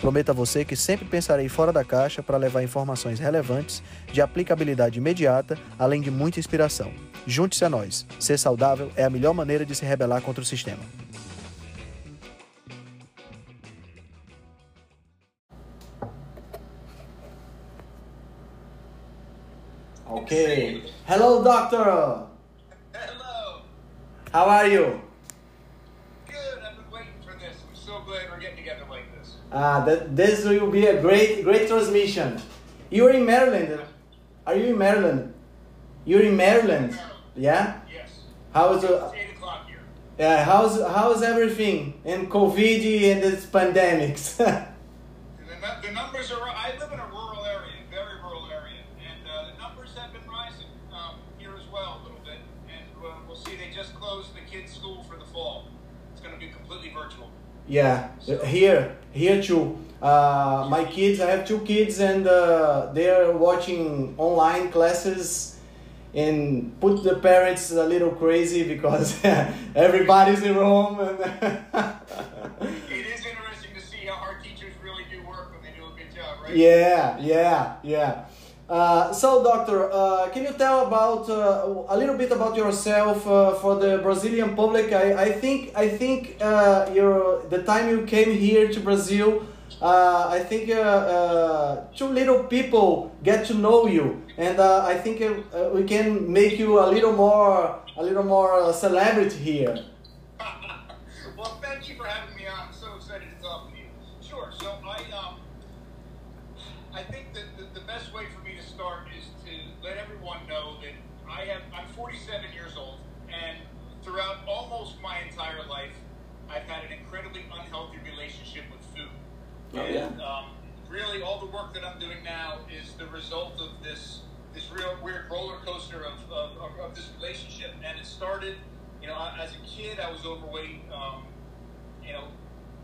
Prometo a você que sempre pensarei fora da caixa para levar informações relevantes, de aplicabilidade imediata, além de muita inspiração. Junte-se a nós. Ser saudável é a melhor maneira de se rebelar contra o sistema. Okay. Hello, doctor. Hello. How are you? Ah, that this will be a great, great transmission. You're in Maryland. Are you in Maryland? You're in Maryland. Yeah. Yes. How's the? Eight o'clock here. Yeah. How's how's everything in COVID and this pandemics? The, the numbers are. I live in a rural area, very rural area, and uh, the numbers have been rising um, here as well a little bit. And uh, we'll see. They just closed the kids' school for the fall. It's going to be completely virtual. yeah. Here, here too. Uh, my kids. I have two kids, and uh, they are watching online classes. And put the parents a little crazy because everybody's in Rome. And It is interesting to see how our teachers really do work when they do a good job, right? Yeah, yeah, yeah. Uh, so, doctor, uh, can you tell about uh, a little bit about yourself uh, for the Brazilian public? I, I think I think uh, your the time you came here to Brazil, I think too little people get to know you, and I think we can make you a little more a little more celebrity here. well, thank you for having me on. I'm so excited to talk to you. Sure. So I um, I think that the, the best way for start is to let everyone know that I have I'm 47 years old, and throughout almost my entire life, I've had an incredibly unhealthy relationship with food. Oh, and yeah. um, really, all the work that I'm doing now is the result of this this real weird roller coaster of, of, of, of this relationship. And it started, you know, as a kid, I was overweight. Um, you know,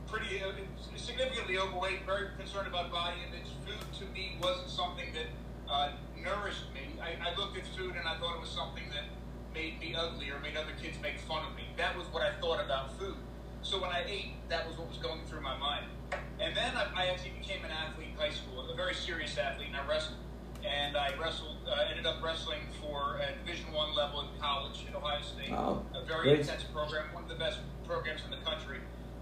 pretty uh, significantly overweight, very concerned about body image. Food to me wasn't something that uh, nourished me. I, I looked at food and I thought it was something that made me ugly or made other kids make fun of me. That was what I thought about food. So when I ate, that was what was going through my mind. And then I, I actually became an athlete in high school, a very serious athlete, and I wrestled. And I wrestled, uh, ended up wrestling for a Division One level in college at Ohio State. Oh, a very great. intense program, one of the best programs in the country.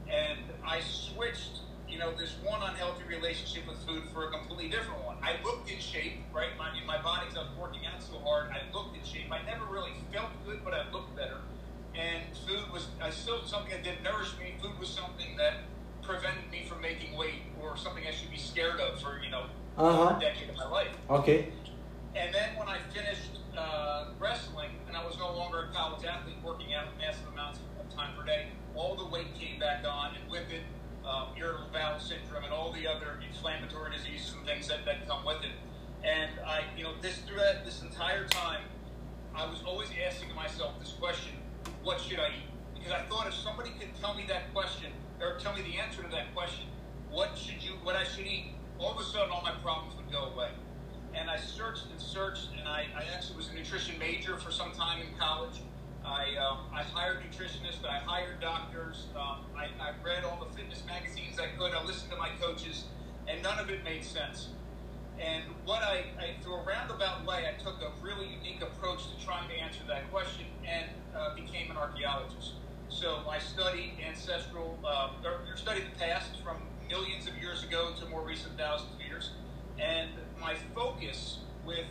And I switched, you know, this one unhealthy relationship with food for a completely different one. I looked in shape, right? My, in my body, I was working out so hard. I looked in shape. I never really felt good, but I looked better. And food was, I still something that didn't nourish me. Food was something that prevented me from making weight or something I should be scared of for, you know, Uh-huh. a decade of my life. Okay. And then when I finished uh, wrestling and I was no longer a college athlete working out massive amounts of time per day, all the weight came back on, and with it, um, irritable bowel syndrome and all the other inflammatory diseases and things that, that come with it. And I, you know, this through that this entire time, I was always asking myself this question: What should I eat? Because I thought if somebody could tell me that question or tell me the answer to that question, what should you, what I should eat, all of a sudden all my problems would go away and I searched and searched, and I, I actually was a nutrition major for some time in college. I, um, I hired nutritionists, I hired doctors, um, I, I read all the fitness magazines I could, I listened to my coaches, and none of it made sense. And what I, I through a roundabout way, I took a really unique approach to trying to answer that question and uh, became an archaeologist. So I studied ancestral, uh, or or studied the past from millions of years ago to more recent thousands of years. And my focus with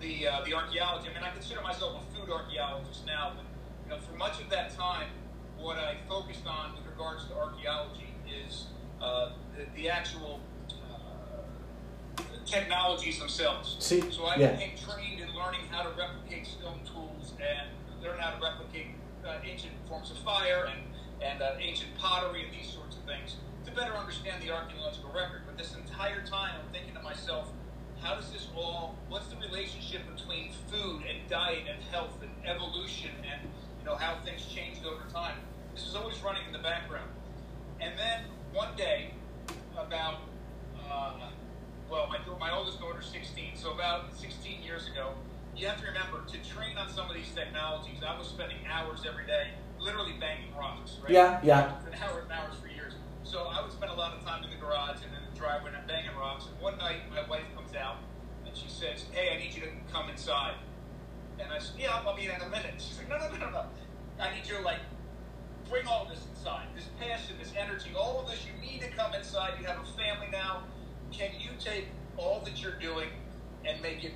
the uh, the archaeology, I mean, I consider myself a food archaeologist now, but you know, for much of that time, what I focused on with regards to archaeology is uh, the, the actual uh, technologies themselves. See, So I yeah. became trained in learning how to replicate stone tools and learn how to replicate uh, ancient forms of fire and, and uh, ancient pottery and these sorts of things to better understand the archaeological record. But this entire time, I'm thinking to myself, how does this all, what's the relationship between food and diet and health and evolution and you know how things changed over time. This was always running in the background. And then one day, about uh, well, my my oldest daughter's 16, so about 16 years ago, you have to remember to train on some of these technologies. I was spending hours every day, literally banging rocks. Right? Yeah, yeah. And hours and hours for years. So I would spend a lot of time in the garage and in the driveway and banging rocks. And one night, my wife comes out and she says, "Hey, I need you to come inside." And I said, "Yeah, I'll be in in a minute." She's like, "No, no, no, no, no. I need you to like bring all this inside. This passion, this energy, all of this. You need to come inside. You have a family now. Can you take all that you're doing and make it?"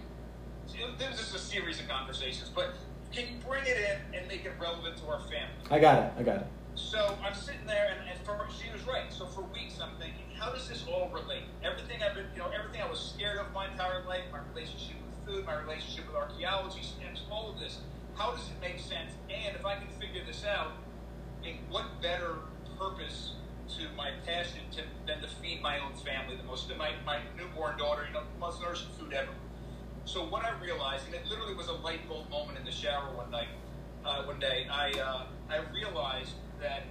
This is a series of conversations, but can you bring it in and make it relevant to our family? I got it. I got it. So I'm sitting there, and, and for, she was right. So for weeks, I'm thinking, how does this all relate? Everything I've been, you know, everything I was scared of my entire life, my relationship with food, my relationship with archaeology, and all of this. How does it make sense? And if I can figure this out, what better purpose to my passion to, than to feed my own family, the most my, my newborn daughter, you know, most nourishing food ever. So what I realized, and it literally was a light bulb moment in the shower one night, uh, one day, I uh, I realized that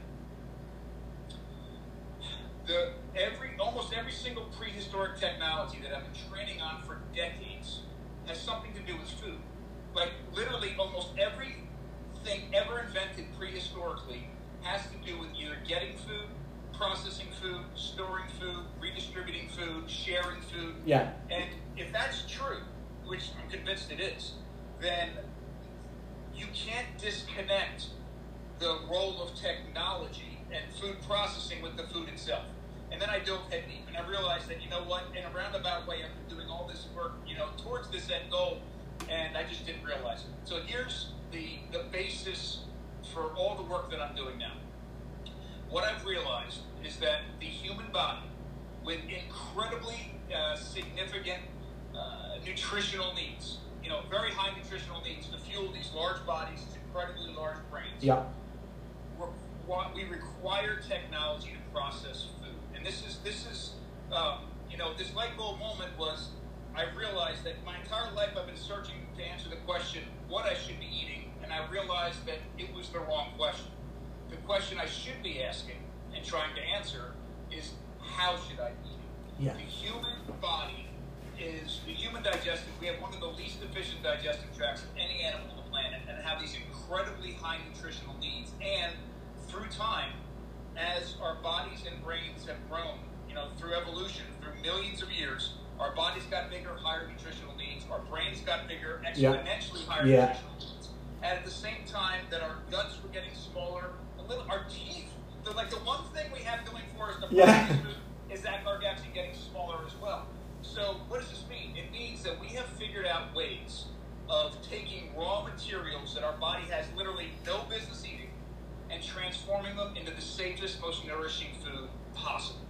the every almost every single prehistoric technology that I've been training on for decades has something to do with food. Like literally, almost everything ever invented prehistorically has to do with either getting food, processing food, storing food, redistributing food, sharing food. Yeah. And if that's true, which I'm convinced it is, then you can't disconnect the role of technology and food processing with the food itself. And then I dove head deep, and I realized that you know what, in a roundabout way, I've been doing all this work, you know, towards this end goal, and I just didn't realize it. So here's the the basis for all the work that I'm doing now. What I've realized is that the human body, with incredibly uh, significant uh, nutritional needs, you know, very high nutritional needs to fuel these large bodies, these incredibly large brains. Yeah. Requ- We require technology to process food, and this is this is um, you know this light bulb moment was I realized that my entire life I've been searching to answer the question what I should be eating, and I realized that it was the wrong question. The question I should be asking and trying to answer is how should I be eating? Yeah. The human body is the human digestive. We have one of the least efficient digestive tracts of any animal on the planet, and have these incredibly high nutritional needs. And through time, as our bodies and brains have grown, you know, through evolution, through millions of years, our bodies got bigger, higher nutritional needs. Our brains got bigger, Yeah. exponentially higher Yeah. nutritional needs. And at the same time, that our guts were getting smaller, a little. Our teeth, the, like the one thing we have going for us, the Yeah. is that are getting smaller as well. So what does this mean? It means that we have figured out ways of taking raw materials that our body has literally no business eating and transforming them into the safest, most nourishing food possible.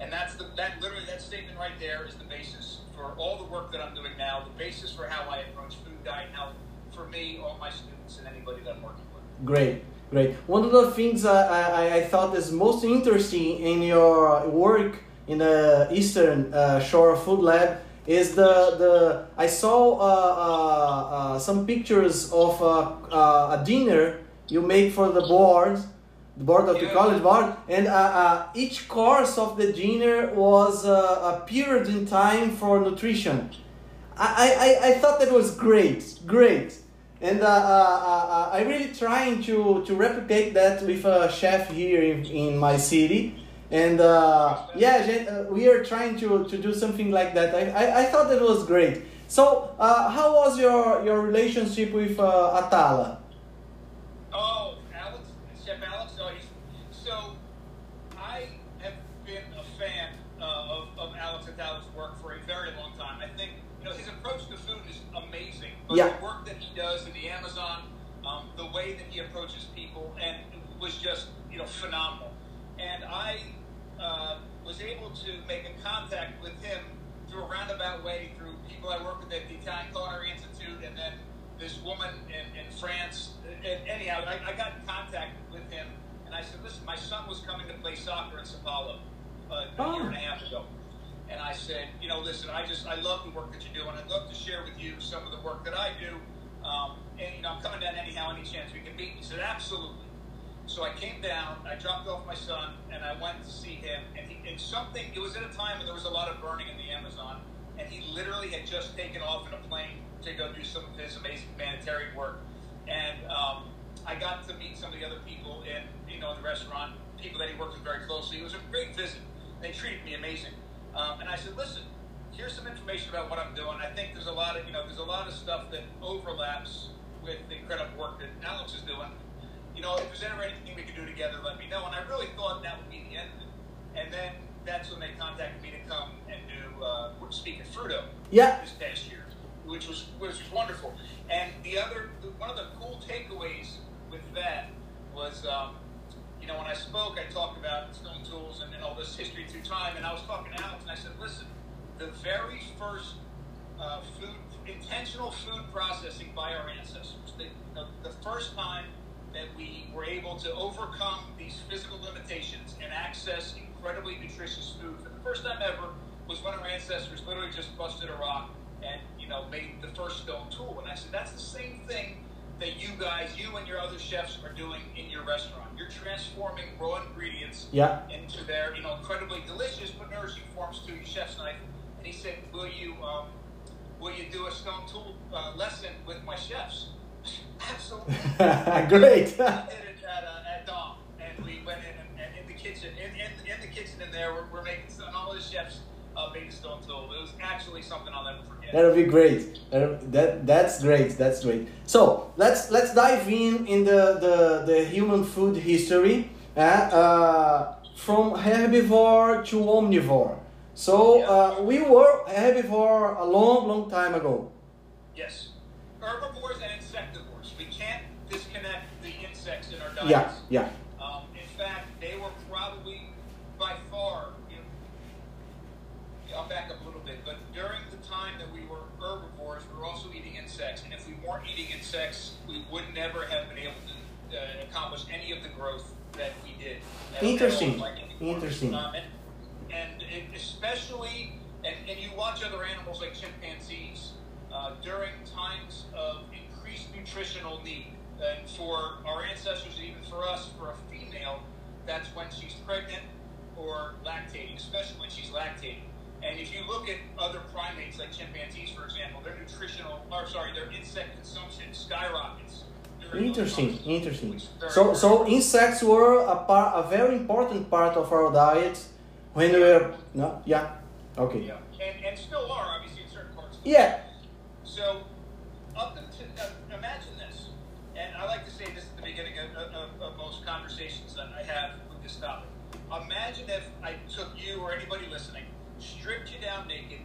And that's the that literally that statement right there is the basis for all the work that I'm doing now, the basis for how I approach food, diet, health for me, all my students, and anybody that I'm working with. Great, great. One of the things uh, I, I thought is most interesting in your work in the Eastern uh, Shore Food Lab is the, the I saw uh, uh, uh, some pictures of uh, uh, a dinner you make for the board, the board of the college board, and uh, uh, each course of the dinner was uh, a period in time for nutrition. I, I, I thought that was great, great. And uh, uh, uh, I'm really trying to, to replicate that with a chef here in, in my city. And uh, yeah, uh, we are trying to, to do something like that. I, I, I thought that was great. So, uh, how was your, your relationship with uh, Atala? Oh, Alex, Chef Alex. Oh, he's, so I have been a fan uh, of, of Alex Atala's work for a very long time. I think you know his approach to food is amazing. But Yeah. the work that he does in the Amazon, um, the way that he approaches people, and was just you know phenomenal. And I uh, was able to make a contact with him through a roundabout way through people I work with at the Italian Culinary Institute, and then this woman in, in France. And anyhow, I, I got in contact with him, and I said, "Listen, my son was coming to play soccer in Sao Paulo uh, a Oh. year and a half ago." And I said, you know, listen, I just I love the work that you do, and I'd love to share with you some of the work that I do. Um, and you know, I'm coming down anyhow, any chance we can meet. He said, absolutely. So I came down, I dropped off my son, and I went to see him. And, he, and something, it was at a time when there was a lot of burning in the Amazon, and he literally had just taken off in a plane to go do some of his amazing humanitarian work. And um, I got to meet some of the other people in, you know, the restaurant, people that he worked with very closely. It was a great visit. They treated me amazing. Um, and I said, listen, here's some information about what I'm doing. I think there's a lot of, you know, there's a lot of stuff that overlaps with the incredible work that Alex is doing you know, if there's ever anything we could do together, let me know. And I really thought that would be the end of it. And then that's when they contacted me to come and do uh, speak at Fruto Yeah. this past year, which was which was wonderful. And the other one of the cool takeaways with that was, um, you know, when I spoke, I talked about stone tools and, and all this history through time, and I was talking to Alex, and I said, listen, the very first uh, food, intentional food processing by our ancestors, the, the, the first time that we were able to overcome these physical limitations and access incredibly nutritious food for the first time ever was when our ancestors literally just busted a rock and you know made the first stone tool. And I said that's the same thing that you guys, you and your other chefs, are doing in your restaurant. You're transforming raw ingredients Yeah. into their you know incredibly delicious but nourishing forms to your chef's knife. And he said, "Will you um, will you do a stone tool uh, lesson with my chefs?" Absolutely. Great. we did it at, uh, at Dom, and we went in and, and in the kitchen, in, in, in the kitchen in there, we're, we're making some, all the chefs uh, stone tool. It was actually something I'll never forget. That'll be great. That that's great. That's great. So let's let's dive in in the the, the human food history, uh, uh, from herbivore to omnivore. So uh, we were herbivore a long long time ago. Yes. Herbivores and insectivores. We can't disconnect the insects in our diets. Yeah, yeah, Um, in fact, they were probably by far, you know, I'll back up a little bit, but during the time that we were herbivores, we were also eating insects. And if we weren't eating insects, we would never have been able to uh, accomplish any of the growth that we did. Interesting. like. Interesting. Um, and, and especially, and, and you watch other animals like chimpanzees uh, during times of increased nutritional need. And for our ancestors, even for us, for a female, that's when she's pregnant or lactating, especially when she's lactating. And if you look at other primates like chimpanzees, for example, their nutritional, or sorry, their insect consumption skyrockets. interesting, interesting. which is very So so insects were a part, a very important part of our diet when we were no yeah okay Yeah, and, and still are obviously in certain parts. Of the yeah So, up until uh, imagine this, and I like to say this at the beginning of, of, of most conversations that I have with this topic. Imagine if I took you or anybody listening, stripped you down naked,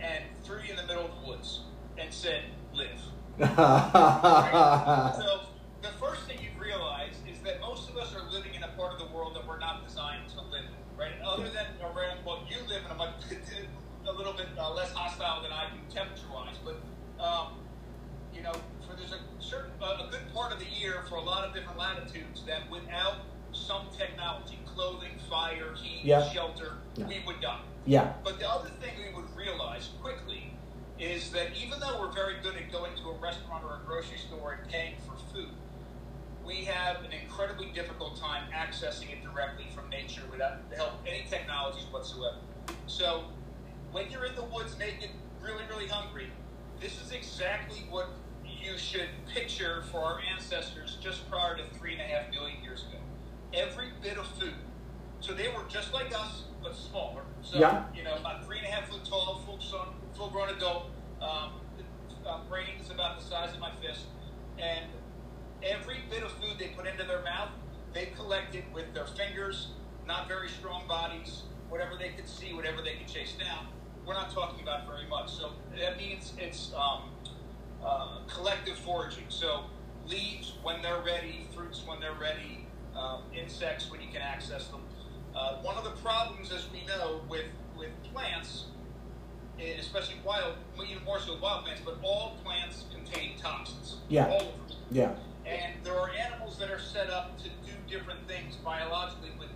and threw you in the middle of the woods, and said, "Live." Right? so, the first thing you realize is that most of us are living in a part of the world that we're not designed to live in, right? Other than around, well, you live in a much a little bit uh, less hostile than I do temperature-wise, but um, you know, for there's a certain a, a good part of the year for a lot of different latitudes that without some technology, clothing, fire, heat, Yeah. shelter, Yeah. we would die. yeah But the other thing we would realize quickly is that even though we're very good at going to a restaurant or a grocery store and paying for food, we have an incredibly difficult time accessing it directly from nature without the help of any technologies whatsoever. So when you're in the woods naked, really, really hungry, this is exactly what you should picture for our ancestors just prior to three and a half million years ago. Every bit of food. So they were just like us, but smaller. So, Yeah. you know, about three and a half foot tall, full, full grown adult. Um, uh, brain is about the size of my fist. And every bit of food they put into their mouth, they collected with their fingers, not very strong bodies, whatever they could see, whatever they could chase down. We're not talking about very much. So that means it's um, uh, collective foraging. So leaves when they're ready, fruits when they're ready, um, insects when you can access them. Uh, one of the problems, as we know, with with plants, especially wild, even more so wild plants, but all plants contain toxins. Yeah. All of them. yeah And there are animals that are set up to do different things biologically with,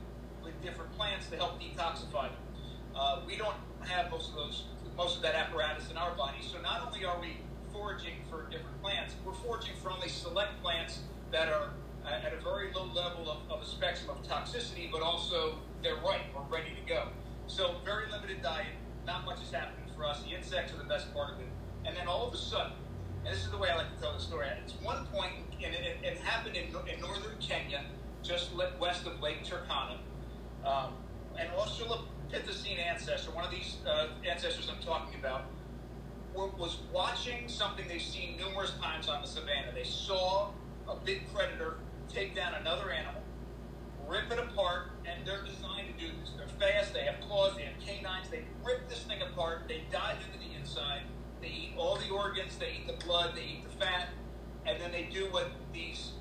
with different plants to help detoxify them. Uh, we don't have most of those, most of that apparatus in our body. So not only are we foraging for different plants, we're foraging for only select plants that are at a very low level of, of a spectrum of toxicity, but also they're ripe or ready to go. So very limited diet. Not much is happening for us. The insects are the best part of it. And then all of a sudden, and this is the way I like to tell the story. At one point, and it, it happened in, in northern Kenya, just west of Lake Turkana. Um, an Australopithecine ancestor, one of these uh, ancestors I'm talking about, was watching something they've seen numerous times on the savannah. They saw a big predator take down another animal, rip it apart, and they're designed to do this. They're fast, they have claws, they have canines, they rip this thing apart, they dive into the inside, they eat all the organs, they eat the blood, they eat the fat, and then they do what these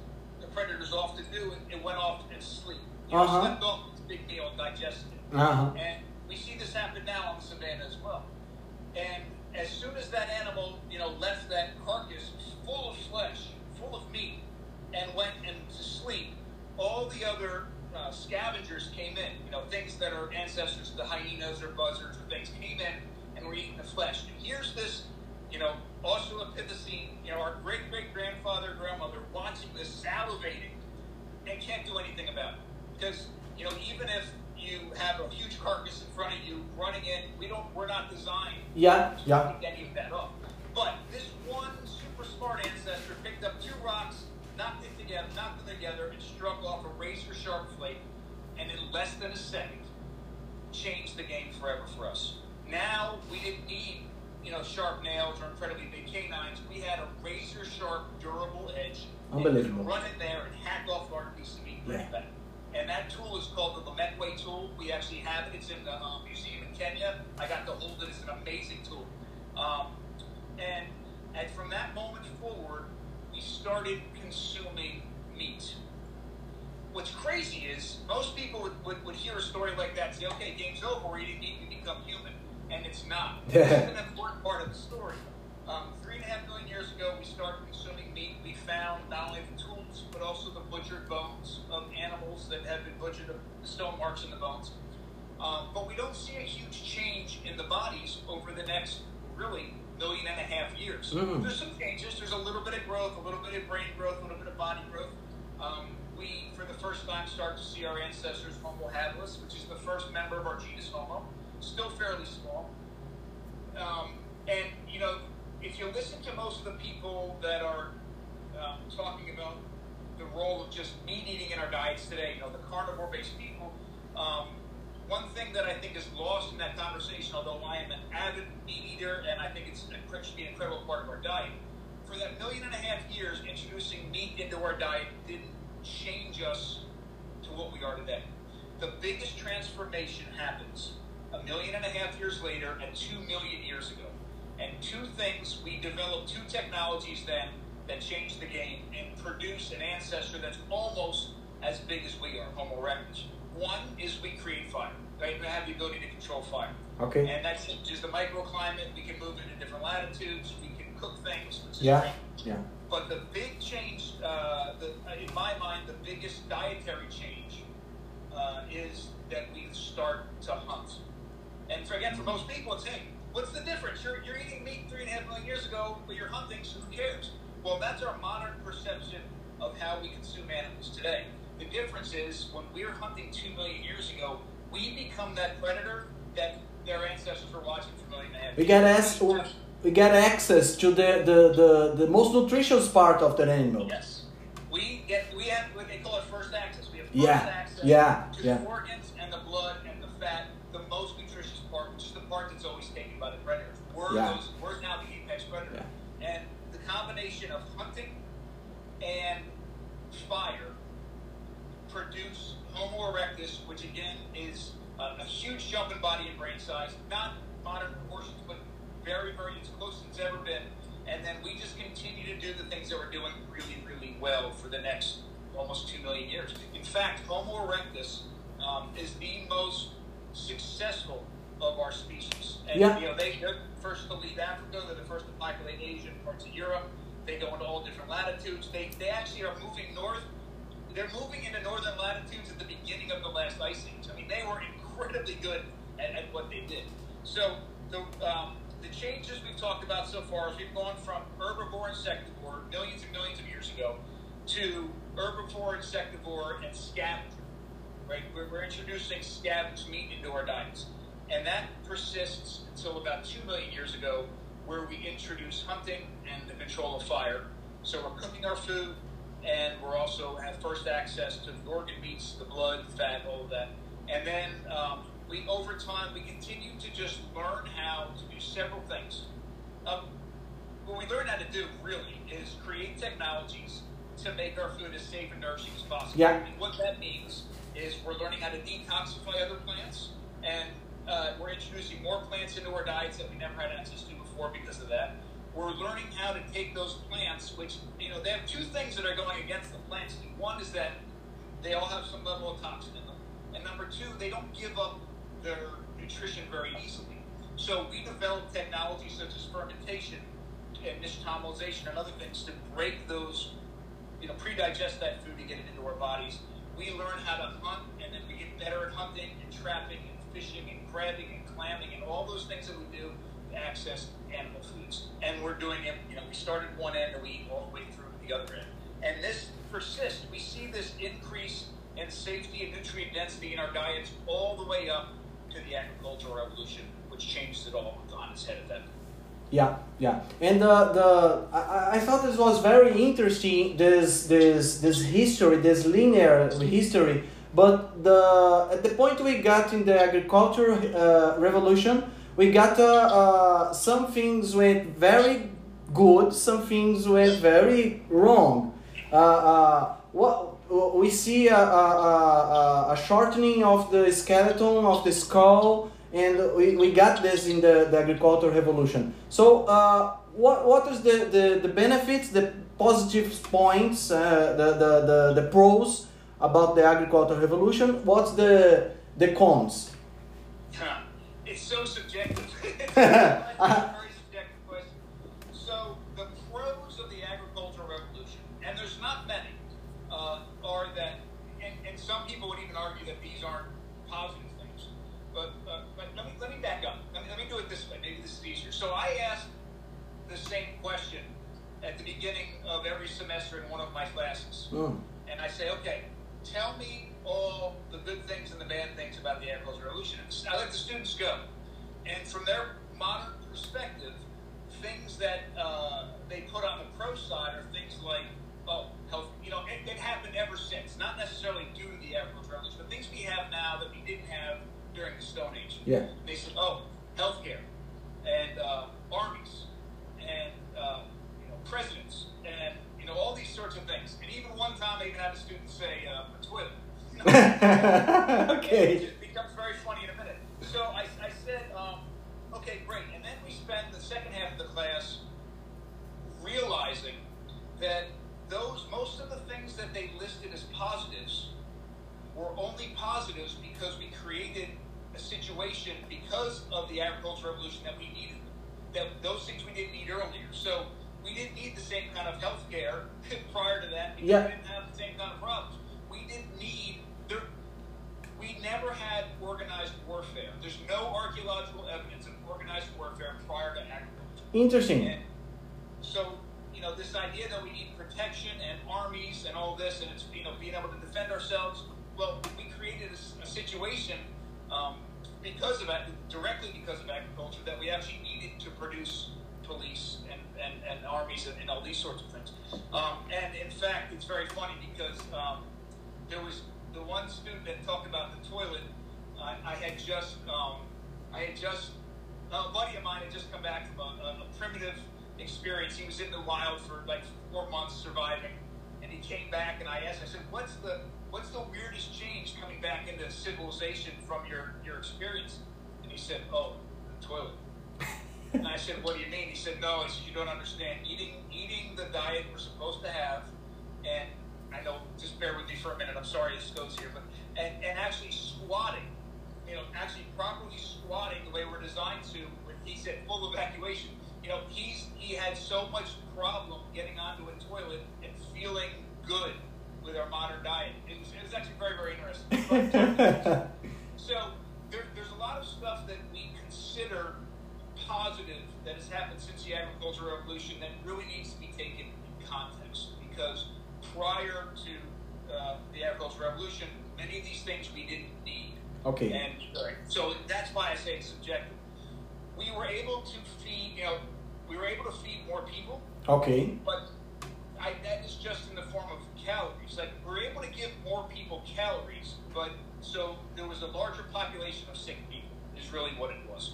the predators often do. It, it went off and sleep. You uh-huh. know, slept off this big meal and digested it. Uh-huh. And we see this happen now on the savannah as well. And as soon as that animal, you know, left that carcass full of flesh, full of meat, and went into sleep, all the other uh, scavengers came in. You know, things that are ancestors to the hyenas or buzzards or things came in and were eating the flesh. And here's this, you know, Australopithecine, you know, our great great grandfather, grandmother watching this, salivating, and can't do anything about it. Because, you know, even if you have a huge carcass in front of you running in, we don't, we're not designed yeah, to yeah. pick any of that up. But this one super smart ancestor picked up two rocks, knocked it together, knocked them together, and struck off a razor sharp flake, and in less than a second, changed the game forever for us. Now we didn't need you know sharp nails or incredibly big canines. We had a razor sharp, durable edge. Unbelievable. And run in there and hack off large piece of meat yeah. back. And that tool is called the Lomekwi tool. We actually have it. It's in the um, museum in Kenya. I got to hold it. It's an amazing tool. Um, and, and from that moment forward, we started consuming meat. What's crazy is most people would, would, would hear a story like that and say, okay, game's over, we're eating meat, we become human. And it's not. It's an important part of the story. Um, three and a half million years ago, we started consuming meat. We found not only the tools, but also the butchered bones of animals that have been butchered, the stone marks in the bones. Um, but we don't see a huge change in the bodies over the next, really, million and a half years. Mm-hmm. There's some changes. There's a little bit of growth, a little bit of brain growth, a little bit of body growth. Um, we, for the first time, start to see our ancestors Homo habilis, which is the first member of our genus Homo, still fairly small. Um, and, you know, if you listen to most of the people that are um, talking about the role of just meat eating in our diets today, you know, the carnivore based people, um, one thing that I think is lost in that conversation, although I am an avid meat eater and I think it's it should be an incredible part of our diet, for that million and a half years, introducing meat into our diet didn't change us to what we are today. The biggest transformation happens a million and a half years later and two million years ago. And two things, we developed two technologies then that changed the game and produced an ancestor that's almost as big as we are, Homo erectus. One is we create fire. Right? We have the ability to control fire. Okay. And that's just the microclimate. We can move into different latitudes. We can cook things. yeah. Great. Yeah. But the big change, uh, the, in my mind, the biggest dietary change uh, is that we start to hunt. And for, again, for most people, it's hey, what's the difference? You're, you're eating meat three and a half million years ago, but you're hunting, so who cares? Well, that's our modern perception of how we consume animals today. The difference is when we were hunting two million years ago, we become that predator that their ancestors were watching for a million and a half. We get as we get access to the, the, the, the most nutritious part of the animal. Yes, we get we have what they call it first access. We have first yeah. access yeah. to yeah. the organs and the blood and the fat, the most nutritious part, which is the part that's always taken by the predators. We're yeah. those, we're now the apex predator, yeah. and the combination of hunting and fire produce Homo erectus, which again is a, a, huge jump in body and brain size, not modern proportions, but very, very as close as it's ever been. And then we just continue to do the things that we're doing really, really well for the next almost two million years. In fact, Homo erectus um, is the most successful of our species. And yeah. you know, they, they're first to leave Africa, they're the first to populate Asia and parts of Europe. They go into all different latitudes. They, they actually are moving north they're moving into northern latitudes at the beginning of the last ice age. I mean, they were incredibly good at, at what they did. So the um, the changes we've talked about so far is we've gone from herbivore and insectivore millions and millions of years ago to herbivore, insectivore, and scavenger. Right? We're, we're introducing scavenged meat into our diets, and that persists until about two million years ago, where we introduced hunting and the control of fire. So we're cooking our food, and we're also have first access to the organ meats, the blood, fat, all of that, and then um, we over time we continue to just learn how to do several things. Um, what we learn how to do really is create technologies to make our food as safe and nourishing as possible. Yeah. And what that means is we're learning how to detoxify other plants, and uh, we're introducing more plants into our diets that we never had access to before because of that. We're learning how to take those plants, which you know they have two things that are going against the plants. One is that they all have some level of toxin in them, and number two, they don't give up their nutrition very easily. So we developed technologies such as fermentation and nixtamalization and other things to break those, you know, pre-digest that food to get it into our bodies. We learn how to hunt, and then we get better at hunting and trapping and fishing and crabbing and clamming and all those things that we do to access animal foods. And we're doing it, you know, we started one end and we eat all the way through to the other end. And this persists. We see this increase in safety and nutrient density in our diets all the way up to the agricultural revolution, which changed it all on its head at that point. Yeah, yeah, and uh, the I, I thought this was very interesting. This this this history, this linear history. But the at the point we got in the agriculture uh, revolution, we got uh, uh, some things went very good, some things went very wrong. Uh, uh, what we see a, a, a, shortening of the skeleton of the skull and we, we got this in the, the agricultural revolution. So, uh, what, what is the, the, the benefits, the positive points, uh, the, the, the, the pros about the agricultural revolution? What's the, the cons? Huh. It's so subjective. it's a very subjective question. So, the pros of the agricultural revolution, and there's not many, uh, are that, and, and some people would even argue that these aren't positive things. But, uh, but let, me, let me back up. Let me, let me do it this way. Maybe this is easier. So, I asked the same question at the beginning of every semester in one of my classes. Mm. And I say, okay, tell me all the good things and the bad things about the agricultural revolution. And I let the students go. And from their modern perspective, things that uh, they put on the pro side are things like, oh, health, you know, it, it happened ever since. Not necessarily due to the agricultural revolution, but things we have now that we didn't have during the Stone Age. Yeah. They said, oh, healthcare and uh, armies and uh, you know presidents and you know all these sorts of things. And even one time, I even had a student say uh, a toilet. You know? And okay. just becomes very funny in a minute. So I, I said, um, okay, great. And then we spent the second half of the class realizing that those most of the things that they listed as positives were only positives because we created a situation because of the agricultural revolution that we needed. That those things we didn't need earlier. So we didn't need the same kind of health care prior to that because Yeah. we didn't have the same kind of problems. We didn't need there we never had organized warfare. There's no archaeological evidence of organized warfare prior to agriculture. Interesting. And so, you know, this idea that we need protection and armies and all this, and it's you know being able to defend ourselves. Well, we created a situation um, because of directly because of agriculture, that we actually needed to produce police and, and, and armies and, and all these sorts of things. Um, and in fact, it's very funny because um, there was the one student that talked about the toilet. I, I had just, um, I had just, a buddy of mine had just come back from a, a primitive experience. He was in the wild for like four months surviving, and he came back. And I asked, him, I said, "What's the what's the weirdest change coming back into civilization from your your experience?" And he said, "Oh, the toilet." and I said, "What do you mean?" He said, "No." He said, "You don't understand. Eating eating the diet we're supposed to have, and I know. Just bear with me for a minute. I'm sorry this goes here, but and and actually squatting, you know, actually properly squatting the way we're designed to. When he said full evacuation, you know, he's he had so much problem getting onto a toilet and feeling good with our modern diet. It was, it was actually very very interesting. But- so there, there's a lot of stuff that we consider positive that has happened since the agricultural revolution that really needs to be taken in context because prior to uh, the agricultural revolution, many of these things we didn't need. Okay. And so that's why I say it's subjective. We were able to feed, you know, we were able to feed more people, Okay. but I, that is just in the form of calories. Like we're able to give more people calories, but so there was a larger population of sick people. Is really what it was.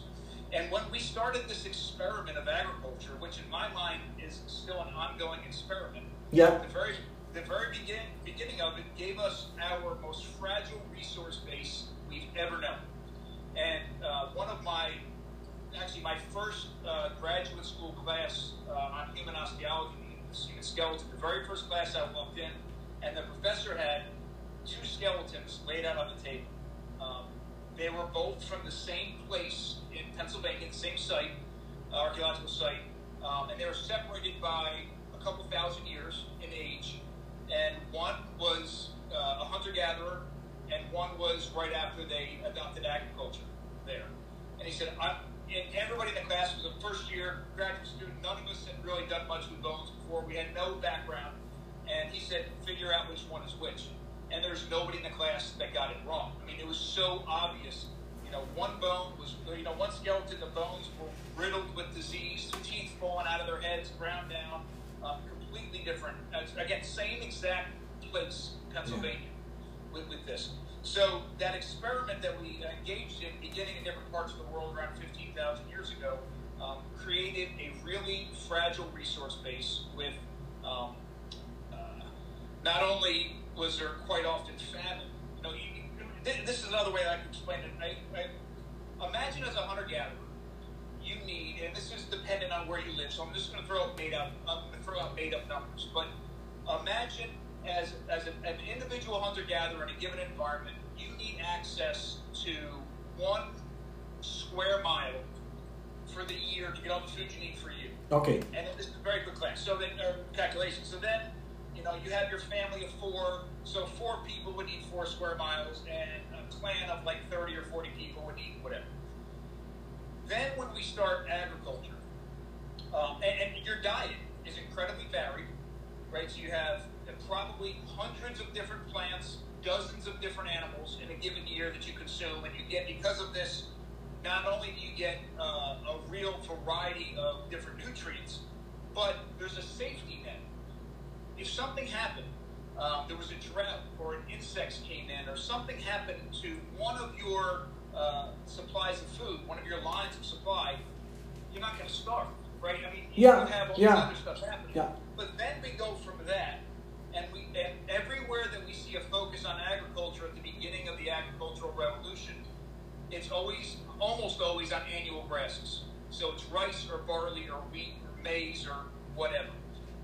And when we started this experiment of agriculture, which in my mind is still an ongoing experiment, Yeah. the very the very begin, beginning of it gave us our most fragile resource base we've ever known. And uh, one of my, actually my first uh, graduate school class uh, on human osteology, human skeleton, the very first class I walked in, and the professor had two skeletons laid out on the table. Um, they were both from the same place in Pennsylvania, the same site, archaeological site, um, and they were separated by a couple thousand years in age. And one was uh, a hunter gatherer, and one was right after they adopted agriculture there. And he said, and everybody in the class was a first year graduate student. None of us had really done much with bones before. We had no background. And he said, figure out which one is which. And there's nobody in the class that got it wrong. I mean, it was so obvious. You know, one bone was, you know, one skeleton, the bones were riddled with disease, teeth falling out of their heads, ground down, um, completely different. Again, same exact place, Pennsylvania, with, with this. So that experiment that we engaged in, beginning in different parts of the world around 15,000 years ago, um, created a really fragile resource base with um, uh, not only was there quite often famine. You know, you, this is another way I can explain it. I, I, imagine as a hunter gatherer, you need, and this is dependent on where you live. So I'm just going to throw out made up, I'm going to throw out made up numbers. But imagine as as a, an individual hunter gatherer in a given environment, you need access to one square mile for the year to get all the food you need for you Okay. and this is a very quick class. So then, calculation. So then, you know, you have your family of four. So four people would need four square miles, and a clan of like thirty or forty people would need whatever. Then, when we start agriculture, um, and, and your diet is incredibly varied, right? So you have uh, probably hundreds of different plants, dozens of different animals in a given year that you consume, and you get because of this. Not only do you get uh, a real variety of different nutrients, but there's a safety net. If something happened, um, there was a drought, or an insects came in, or something happened to one of your uh, supplies of food, one of your lines of supply, you're not going to starve, right? I mean, you Yeah, have all yeah, this other stuff happening. yeah. But then we go from that, and we and everywhere that we see a focus on agriculture at the beginning of the agricultural revolution, it's always, almost always on annual grasses. So it's rice or barley or wheat or maize or whatever.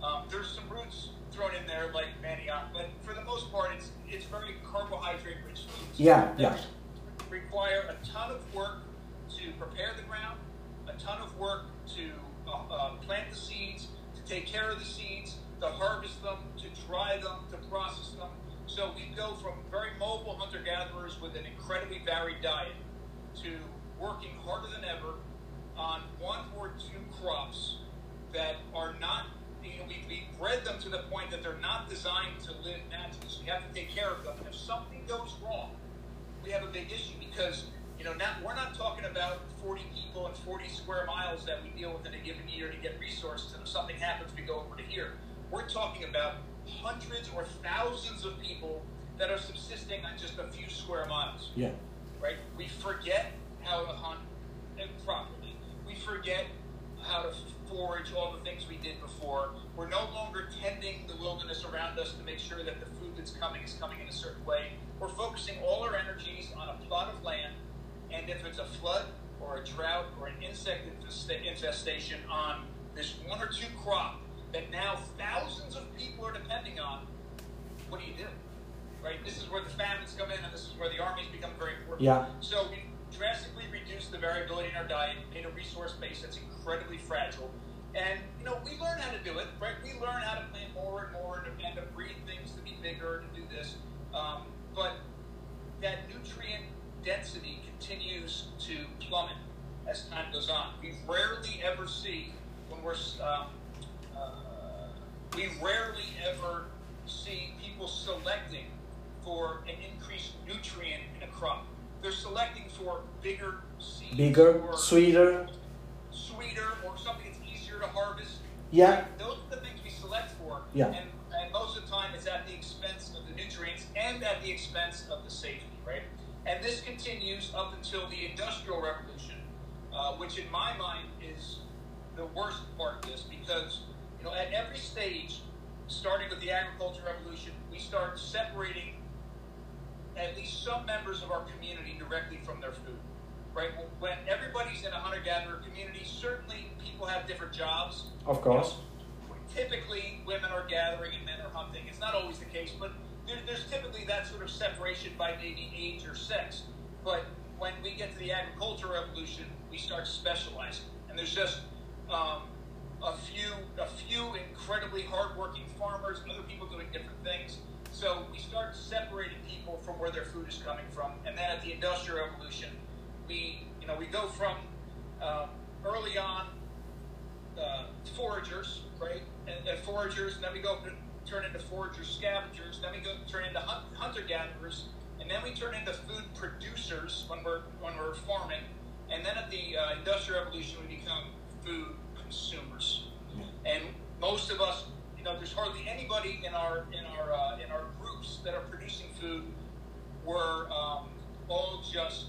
Um, there's some roots thrown in there like manioc, but for the most part, it's it's very carbohydrate rich foods. Yeah, yeah. Require a ton of work to prepare the ground, a ton of work to uh, uh, plant the seeds, to take care of the seeds, to harvest them, to dry them, to process them. So we go from very mobile hunter gatherers with an incredibly varied diet to working harder than ever on one or two crops that are not, you know, we, we bred them to the point that they're not designed to live naturally. So we have to take care of them. If something goes wrong, we have a big issue because, you know, now we're not talking about 40 people and 40 square miles that we deal with in a given year to get resources. And if something happens, we go over to here. We're talking about hundreds or thousands of people that are subsisting on just a few square miles Yeah. right? We forget how to hunt properly. We forget how to forage all the things we did before. We're no longer tending the wilderness around us to make sure that the food that's coming is coming in a certain way. We're focusing all our energies on a plot of land, and if it's a flood or a drought or an insect infestation on this one or two crop that now thousands of people are depending on, what do you do? Right? This is where the famines come in, and this is where the armies become very important. Yeah. So we drastically reduced the variability in our diet, made a resource base that's incredibly fragile. And, you know, we learn how to do it, right? We learn how to plant more and more and, and to breed things to be bigger and to do this. Um, but that nutrient density continues to plummet as as time goes on. We rarely ever see when we're um, uh, we rarely ever see people selecting for an increased nutrient in a crop. They're selecting for bigger seeds, Bigger, sweeter. sweeter, or something that's easier to harvest. Yeah. Those are the things we select for. Yeah. And, and most of the time, it's at the expense of the nutrients and at the expense of the safety, right? And this continues up until the Industrial Revolution, uh, which in my mind is the worst part of this because, you know, at every stage, starting with the Agricultural Revolution, we start separating at least some members of our community directly from their food. Right? When everybody's in a hunter gatherer community, certainly people have different jobs. Of course. You know, typically, women are gathering and men are hunting. It's not always the case, but there, there's typically that sort of separation by maybe age or sex. But when we get to the agricultural revolution, we start specializing, and there's just um, a few a few incredibly hardworking farmers, other people doing different things. So we start separating people from where their food is coming from, and then at the industrial revolution, we you know we go from um, early on uh, foragers, right, and, and foragers, and then we go to turn into foragers scavengers, then we go turn into hunt, hunter gatherers, and then we turn into food producers when we're when we're farming, and then at the uh, industrial revolution we become food consumers, and most of us, know, there's hardly anybody in our in our uh, in our groups that are producing food. We're um, all just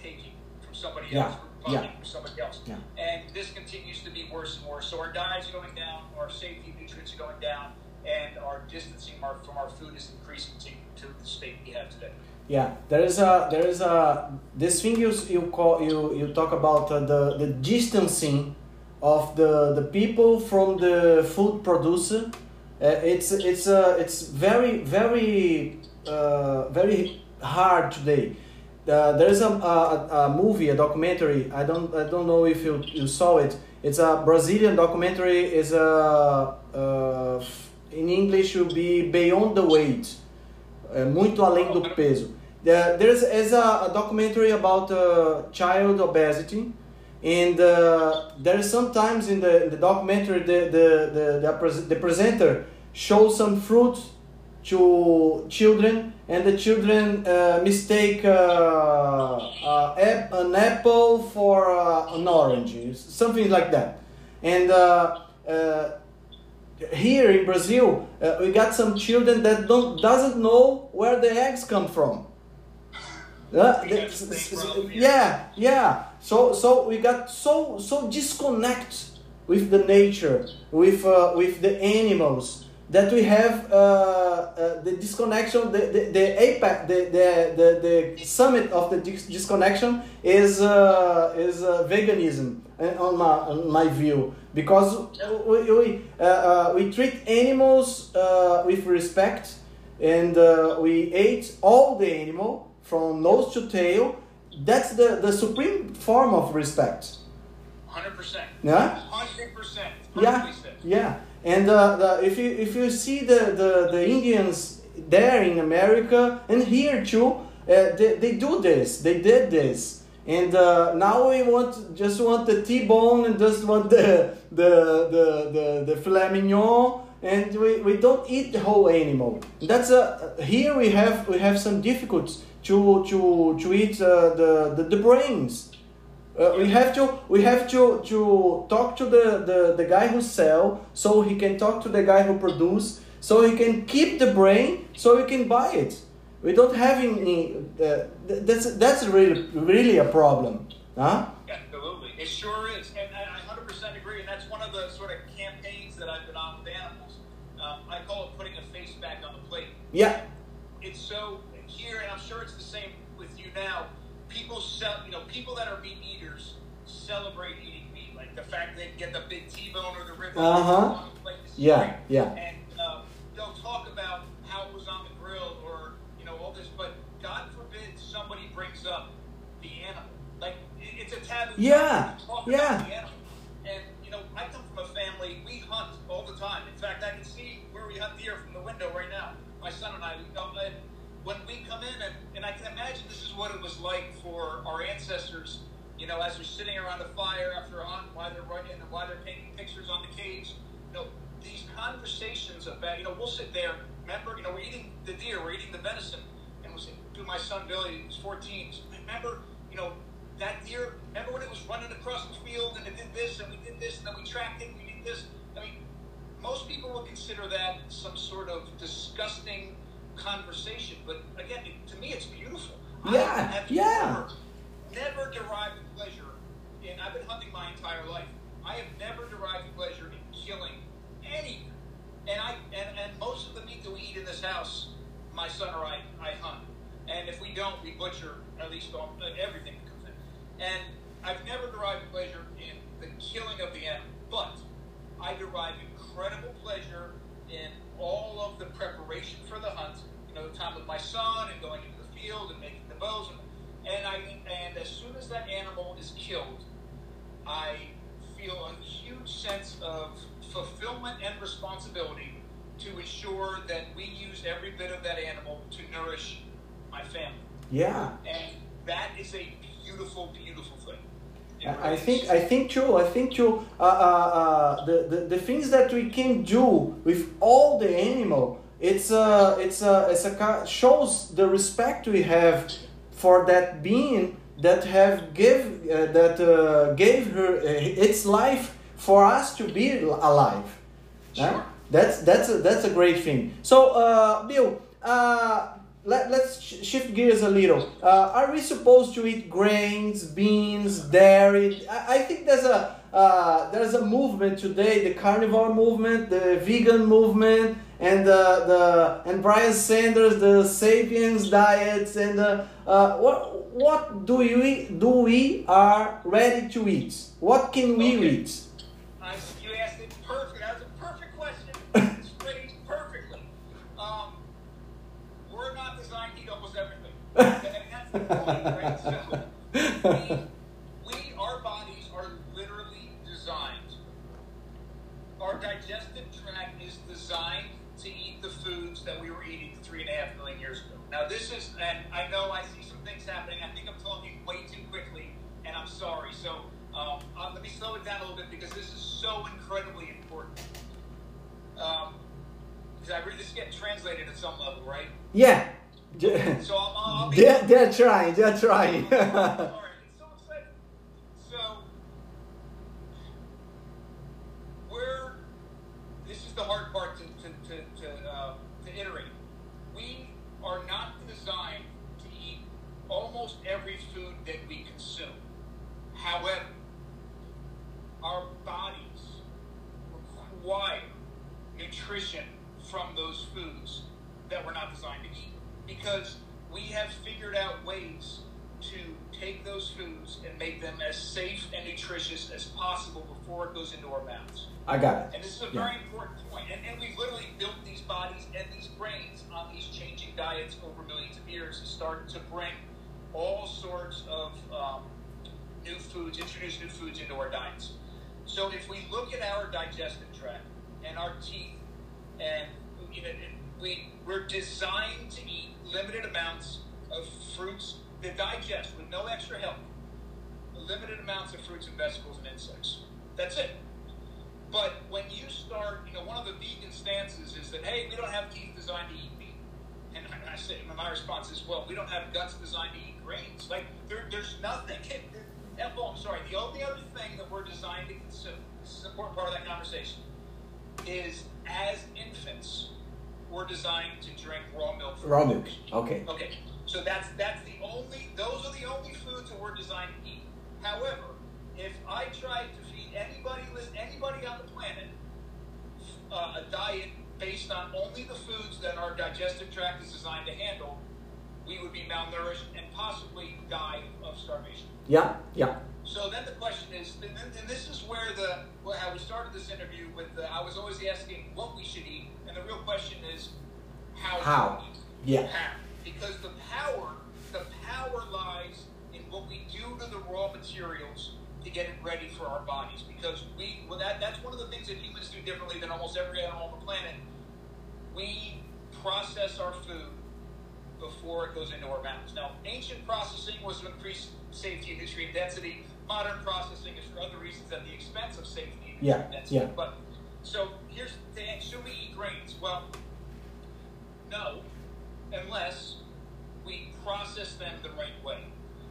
taking from somebody Yeah, else, we're buying yeah. from somebody else, Yeah. and this continues to be worse and worse. So our diets are going down, our safety nutrients are going down, and our distancing our, from our food is increasing to, to the state we have today. Yeah, there is a there is a this thing you you call you you talk about uh, the the distancing of the the people from the food producer. Uh, it's it's uh, it's very very uh, very hard today. Uh, there is a, a, a movie, a documentary. I don't I don't know if you, you saw it. It's a Brazilian documentary. is a uh, in English will be Beyond the Weight. É muito além do peso. There, there's is a, a documentary about uh, child obesity, and uh, there is sometimes in the, in the documentary the the, the, the, the presenter shows some fruit to children, and the children uh, mistake uh, uh, an apple for uh, an orange, something like that, and. Uh, here in Brazil, we got some children that don't doesn't know where the eggs come from. Uh, We the- have the same problem here. yeah, yeah. So so we got so so disconnect with the nature, with uh, with the animals that we have uh, uh, the disconnection. The the, the apex, the, the the the summit of the disconnection is uh, is uh, veganism, on my on my view, because we we, uh, uh, we treat animals uh, with respect, and uh, we ate all the animal from nose to tail. That's the, the supreme form of respect. 100%. Yeah? 100%. Yeah, said. yeah. And uh, the, if you if you see the, the, the Indians there in America and here too, uh, they, they do this. They did this. And uh, now we want just want the T-bone and just want the the the the, the filet mignon and we, we don't eat the whole animal. That's a here we have we have some difficulties to to to eat uh, the, the the brains. Uh, we have to we have to to talk to the, the, the guy who sell so he can talk to the guy who produce so he can keep the brain so we can buy it we don't have any uh, that's that's really really a problem huh Absolutely. It sure is. And, I 100% agree. And that's one of the sort of campaigns that I've been on with animals. Um, I call it putting a face back on the plate. yeah It's so here, and I'm sure it's the same with you now. People sell, you know, people that are meat eaters celebrate eating meat. Like the fact they get the big T-bone or the rib. This is Yeah, yeah. And um, they'll talk about how it was on the grill or you know all this, but God forbid somebody brings up the animal. Like it's a taboo. Yeah, talk yeah. About the animal. And you know, I come from a family. We hunt all the time. In fact, I can see where we hunt deer from the window right now. My son and I. We go, and when we come in, and, and I can imagine this is what it was like for our ancestors you know, as they're sitting around the fire after a hunt, while they're running and why they're painting pictures on the cage, you know, these conversations about, you know, we'll sit there. Remember, you know, we're eating the deer, we're eating the venison, and we'll say to my son Billy, who's 14, remember, you know, that deer. Remember when it was running across the field and it did this and we did this and then we tracked it and we did this. I mean, most people would consider that some sort of disgusting conversation, but again, to me, it's beautiful. I Yeah, have yeah. Never, never derived pleasure in. I've been hunting my entire life. I have never derived pleasure in killing anything. And I and, and most of the meat that we eat in this house, my son or I, I hunt. And if we don't, we butcher at least all, uh, everything that comes in. And I've never derived pleasure in the killing of the animal, but I derive incredible pleasure in all of the preparation for the hunt. You know, the time with my son and going into the field and making the bows. And, and I and as soon as that animal is killed, I feel a huge sense of fulfillment and responsibility to ensure that we use every bit of that animal to nourish my family. Yeah. And that is a beautiful, beautiful thing. I think. I think too. I think too. Uh, uh, uh, the, the the things that we can do with all the animal, it's uh, it's uh, it's a shows the respect we have for that being that have give uh, that uh, gave her uh, its life for us to be alive. Sure. That's that's a, that's a great thing. So, uh, Bill, uh, let, let's sh- shift gears a little. Uh, are we supposed to eat grains, beans, dairy? I, I think there's a uh, there's a movement today, the carnivore movement, the vegan movement, and the, the and Brian Sanders, the Sapiens diets, and uh, uh, what what do you do we are ready to eat? What can we Okay. eat? I, you asked it perfect. That was a perfect question. It's phrased perfectly. Um, we're not designed to eat almost everything. And that's the point, right? So we, we, our bodies are literally designed. Our digestive tract is designed to eat the foods that we were eating three and a half million years ago. Now, this is, and I know I see some things happening. I think I'm talking way too quickly, and I'm sorry. So um, uh, let me slow it down a little bit because this is so incredibly important. Um, because I read this is getting translated at some level, right? Yeah. So I'll, I'll, be. They're, they're trying, they're trying. All right, it's so exciting. So, we're. This is the hard part to to to to, uh, to iterate. We are not designed to eat almost every food that we consume. However, our bodies require nutrition from those foods that we're not designed to eat because we have figured out ways to take those foods and make them as safe and nutritious as possible before it goes into our mouths. I got it. And this is a Yeah. very important point. And, and we've literally built these bodies and these brains on these changing diets over millions of years to start to bring of um, new foods, introduce new foods into our diets. So if we look at our digestive tract and our teeth, and you know, we we're designed to eat limited amounts of fruits that digest with no extra help. Limited amounts of fruits and vegetables and insects. That's it. But when you start, you know, one of the vegan stances is that hey, we don't have teeth designed to eat meat. And I I say, my response is, well, we don't have guts designed to eat grains. Like there, there's nothing. Oh, I'm sorry. The only other thing that we're designed to consume. This is an important part of that conversation. Is as infants, we're designed to drink raw milk. Raw milk. Okay. Okay, so that's that's the only those are the only foods that we're designed to eat. However, if I tried to feed anybody list anybody on the planet uh, a diet based on only the foods that our digestive tract is designed to handle, we would be malnourished and possibly die of starvation. Yeah, yeah. So then the question is, and, this is where the well, how we started this interview with. The, I was always asking what we should eat, and the real question is how. How? we eat? Yeah. How? Because the power, the power lies in what we do to the raw materials to get it ready for our bodies. Because we, well, that that's one of the things that humans do differently than almost every animal on the planet. We process our food before it goes into our mouths. Now, ancient processing was to increase safety and nutrient density. Modern processing is for other reasons at the expense of safety and Yeah, nutrient density. yeah. But so here's the answer: Should we eat grains? Well, no, unless we process them the right way.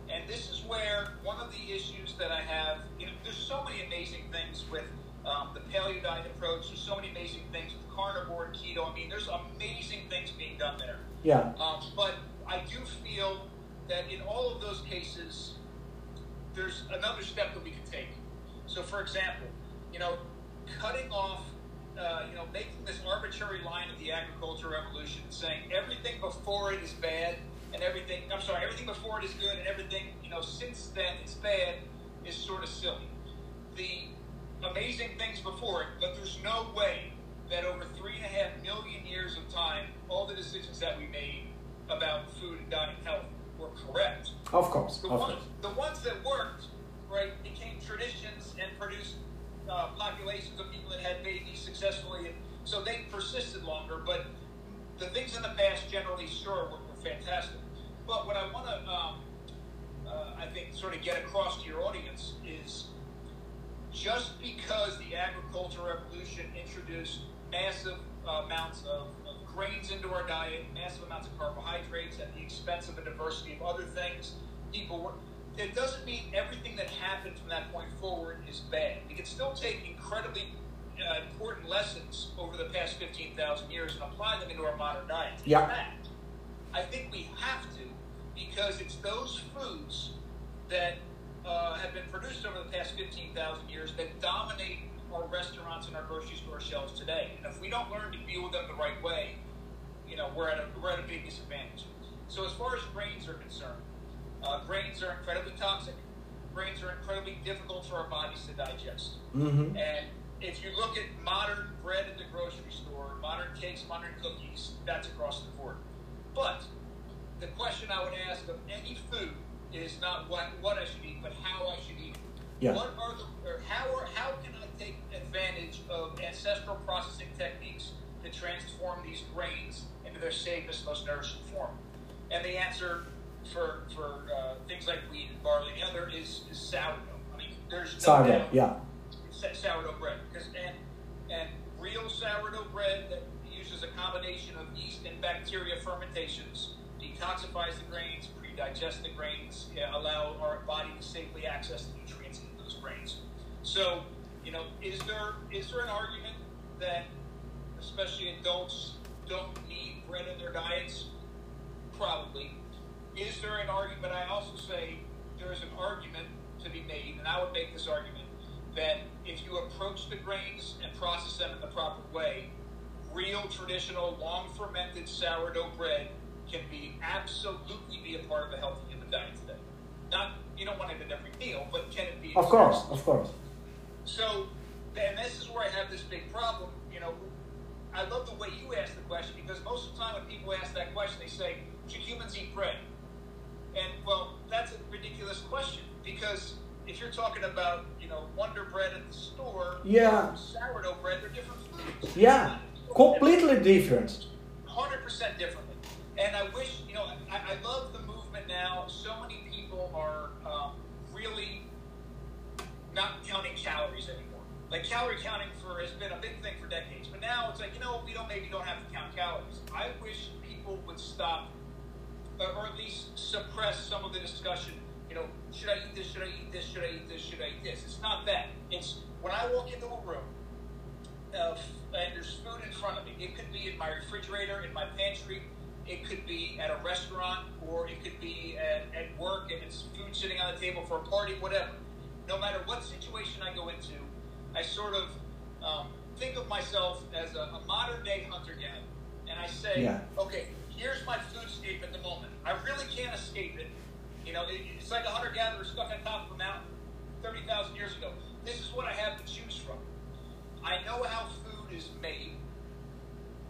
And this is where one of the issues that I have, you know, there's so many amazing things with um, the paleo diet approach. There's so many amazing things with carnivore and keto. I mean, there's amazing things being done there. Yeah. Um, but I do feel that in all of those cases, there's another step that we can take. So, for example, you know, cutting off, uh, you know, making this arbitrary line of the agricultural revolution, saying everything before it is bad and everything, I'm sorry, everything before it is good and everything, you know, since then it's bad, is sort of silly. The amazing things before it, but there's no way that over three and a half million years of time, all the decisions that we made about food and diet and health were correct. Of course. The Of ones, course. the ones that worked, right, became traditions and produced uh, populations of people that had babies successfully, and so they persisted longer. But the things in the past, generally, sure, were, were fantastic. But what I want to, um, uh, I think, sort of get across to your audience is just because the agricultural revolution introduced massive uh, amounts of, of grains into our diet, massive amounts of carbohydrates at the expense of a diversity of other things, people were. It doesn't mean everything that happened from that point forward is bad. We can still take incredibly uh, important lessons over the past 15,000 years and apply them into our modern diet. Yeah. In fact, I think we have to because it's those foods that uh, have been produced over the past 15,000 years that dominate our restaurants and our grocery store shelves today. And if we don't learn to deal with them the right way, you know, we're at a, we're at a big disadvantage. So as far as grains are concerned, uh, grains are incredibly toxic. Grains are incredibly difficult for our bodies to digest. Mm-hmm. And if you look at modern bread in the grocery store, modern cakes, modern cookies, that's across the board. But the question I would ask of any food is not what, what I should eat, but how I should eat it. Yeah. What are the, or how, are, how can I take advantage of ancestral processing techniques to transform these grains into their safest, most nourishing form? And the answer for, for uh, things like wheat and barley and the other is, is sourdough. I mean, there's no Sourdough. doubt Yeah. sa- sourdough bread because and and real sourdough bread that uses a combination of yeast and bacteria fermentations detoxifies the grains, pre-digest the grains, yeah, allow our body to safely access the nutrients in those grains. So, you know, is there is there an argument that especially adults don't need bread in their diets? Probably. Is there an argument? I also say there is an argument to be made, and I would make this argument that if you approach the grains and process them in the proper way, real traditional long fermented sourdough bread can be absolutely be a part of a healthy human diet today. Not you don't want it in every meal, but can it be? Of course. Of course. So, and this is where I have this big problem. You know, I love the way you ask the question because most of the time when people ask that question, they say, "Should humans eat bread?" And well, that's a ridiculous question because if you're talking about you know Wonder Bread at the store, Yeah. sourdough bread, they're different foods. Yeah. Completely different. hundred percent differently. And I wish, you know, I, I love the movement now. So many people are um, really not counting calories anymore. Like calorie counting for has been a big thing for decades, but now it's like you know we don't maybe don't have to count calories. I wish people would stop, or, at least suppress some of the discussion. You know, should I eat this? Should I eat this? Should I eat this? Should I eat this? It's not that. It's when I walk into a room uh, and there's food in front of me. It could be in my refrigerator, in my pantry. It could be at a restaurant, or it could be at, at work, and it's food sitting on the table for a party, whatever. No matter what situation I go into, I sort of um, think of myself as a, a modern day hunter gatherer, and I say, Yeah. okay, here's my foodscape at the moment. I really can't escape it. You know, it, it's like a hunter gatherer stuck on top of a mountain 30,000 years ago. This is what I have to choose from. I know how food is made.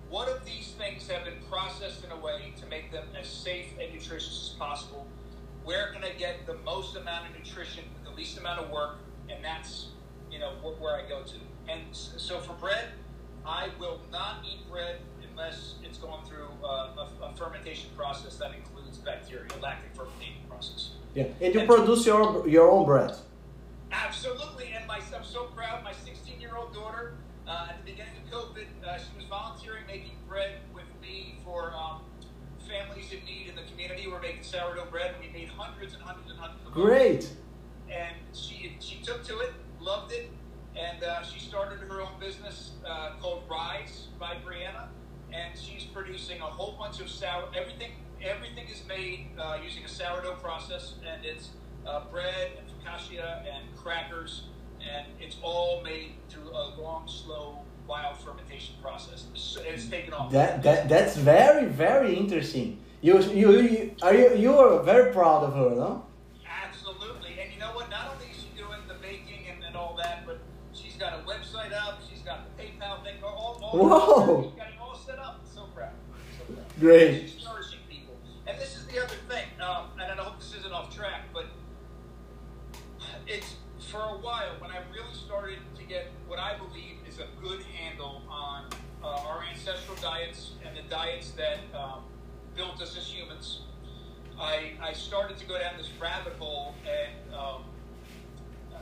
What of these things have been processed in a way to make them as safe and nutritious as possible? Where can I get the most amount of nutrition with the least amount of work? And that's, you know, wh- where I go to. And so for bread, I will not eat bread unless it's going through uh, a, a fermentation process that includes bacteria, lactic fermentation process. Yeah, and you And- produce your your own bread. Absolutely, and my, I'm so proud. My 16 year old daughter, uh, at the beginning of COVID, uh, she was volunteering making bread with me for um, families in need in the community. We're making sourdough bread, and we made hundreds and hundreds and hundreds of. Great. And she she took to it, loved it, and uh, she started her own business uh, called Rise by Brianna, and she's producing a whole bunch of sour everything. Everything is made uh, using a sourdough process, and it's uh, bread and focaccia and crackers, and it's all made through a long, slow, wild fermentation process. It's, it's taken off. That that that's very very interesting. You you, you are you you are very proud of her, no? Absolutely. And you know what? Not only is she doing the baking and, and all that, but she's got a website up, she's got the PayPal thing, all, all Whoa. she's got it all set up. So proud. So proud. Great. She's nourishing people. And this is the other thing, um, and I hope this isn't off track, but it's for a while ancestral diets and the diets that um, built us as humans. I, I started to go down this rabbit hole and um, uh,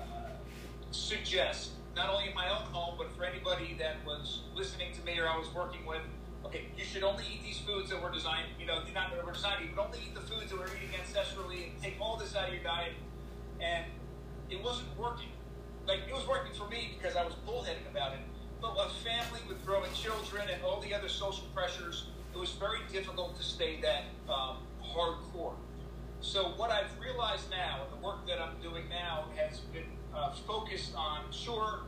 suggest, not only in my own home, but for anybody that was listening to me or I was working with, okay, you should only eat these foods that were designed, you know, not that were designed, you would only eat the foods that were eating ancestrally and take all this out of your diet. And it wasn't working. Like, it was working for me because I was bullheaded about it. A family with growing children and all the other social pressures, it was very difficult to stay that um, hardcore. So what I've realized now, and the work that I'm doing now, has been uh, focused on. Sure,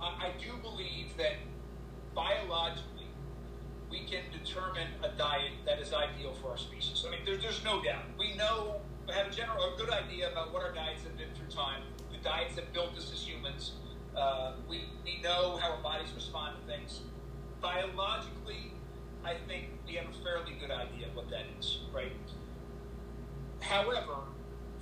I, I do believe that biologically we can determine a diet that is ideal for our species. I mean, there, there's no doubt. We know, we have a general, a good idea about what our diets have been through time, the diets that built us as humans. Uh, we, we know how our bodies respond to things. Biologically, I think we have a fairly good idea of what that is, right? However,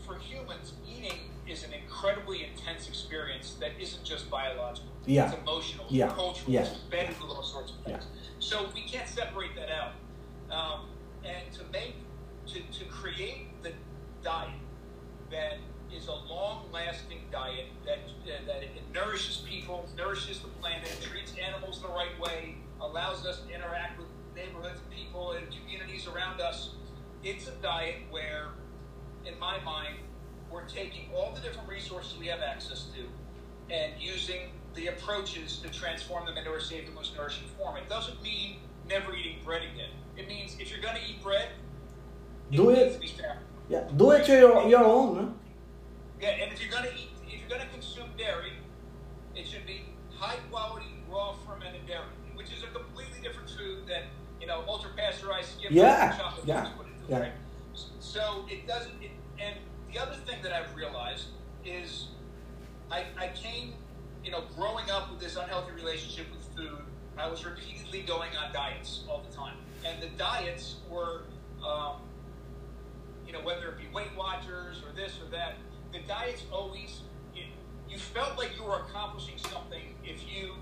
for humans, eating is an incredibly intense experience that isn't just biological. Yeah. It's emotional, Yeah. it's cultural, Yeah. it's embedded with all sorts of things. Yeah. So we can't separate that out. Um, and to make, to, to create the diet that is a long-lasting diet that uh, that it nourishes people, nourishes the planet, treats animals the right way, allows us to interact with neighborhoods, and people, and communities around us. It's a diet where, in my mind, we're taking all the different resources we have access to and using the approaches to transform them into our safe and most nourishing form. It doesn't mean never eating bread again. It means if you're going to eat bread, Do it. to be fair. Yeah, do it your your own. Yeah, and if you're gonna eat, if you're gonna consume dairy, it should be high quality raw fermented dairy, which is a completely different food than you know ultra pasteurized skim milk Yeah, chocolate yeah, put into yeah. right? So it doesn't. It, and the other thing that I've realized is, I, I came, you know, growing up with this unhealthy relationship with food. I was repeatedly going on diets all the time, and the diets were. Um, you know, whether it be Weight Watchers or this or that, the diets always, it, you felt like you were accomplishing something if you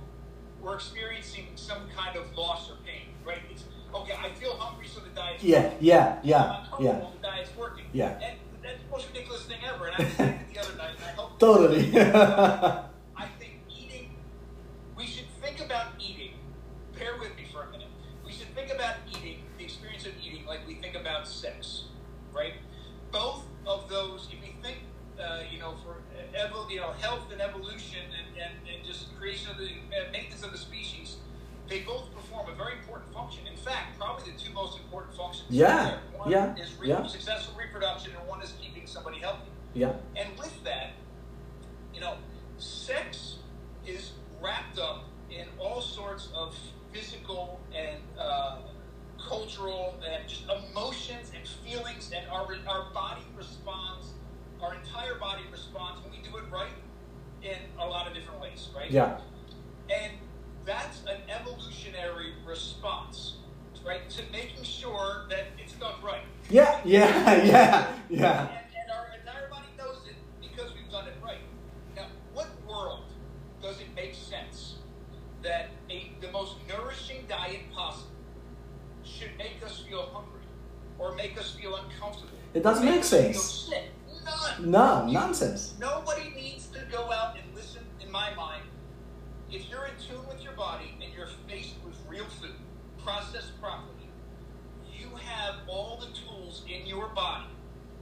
were experiencing some kind of loss or pain, right? It's, okay, I feel hungry, so the diet's Yeah, working. yeah, I'm yeah, yeah. the diet's working. Yeah. And that's the most ridiculous thing ever, and I was saying it the other night, and I hope Totally. I think eating, we should think about eating. Bear with me for a minute. We should think about eating, the experience of eating, like we think about sex, right? Both of those, if we think, uh, you know, for evol- you know, health and evolution and, and, and just creation of the uh, maintenance of the species, they both perform a very important function. In fact, probably the two most important functions. Yeah. One yeah, is re- yeah. successful reproduction, and one is keeping somebody healthy. yeah, And with that, you know, sex is wrapped up in all sorts of physical and uh, cultural and just emotions and feelings, and our our body responds. Our entire body responds when we do it right in a lot of different ways, right? yeah, And that's an evolutionary response, right, to making sure that it's done right. yeah, yeah, yeah, yeah. And, and our entire body knows it because we've done it right. Now, what world does it make sense that a, the most nourishing diet possible should make us feel hungry or make us feel uncomfortable. It doesn't make make sense. None. No, You- nonsense. Nobody needs to go out and listen, in my mind. If you're in tune with your body and you're faced with real food, processed properly, you have all the tools in your body.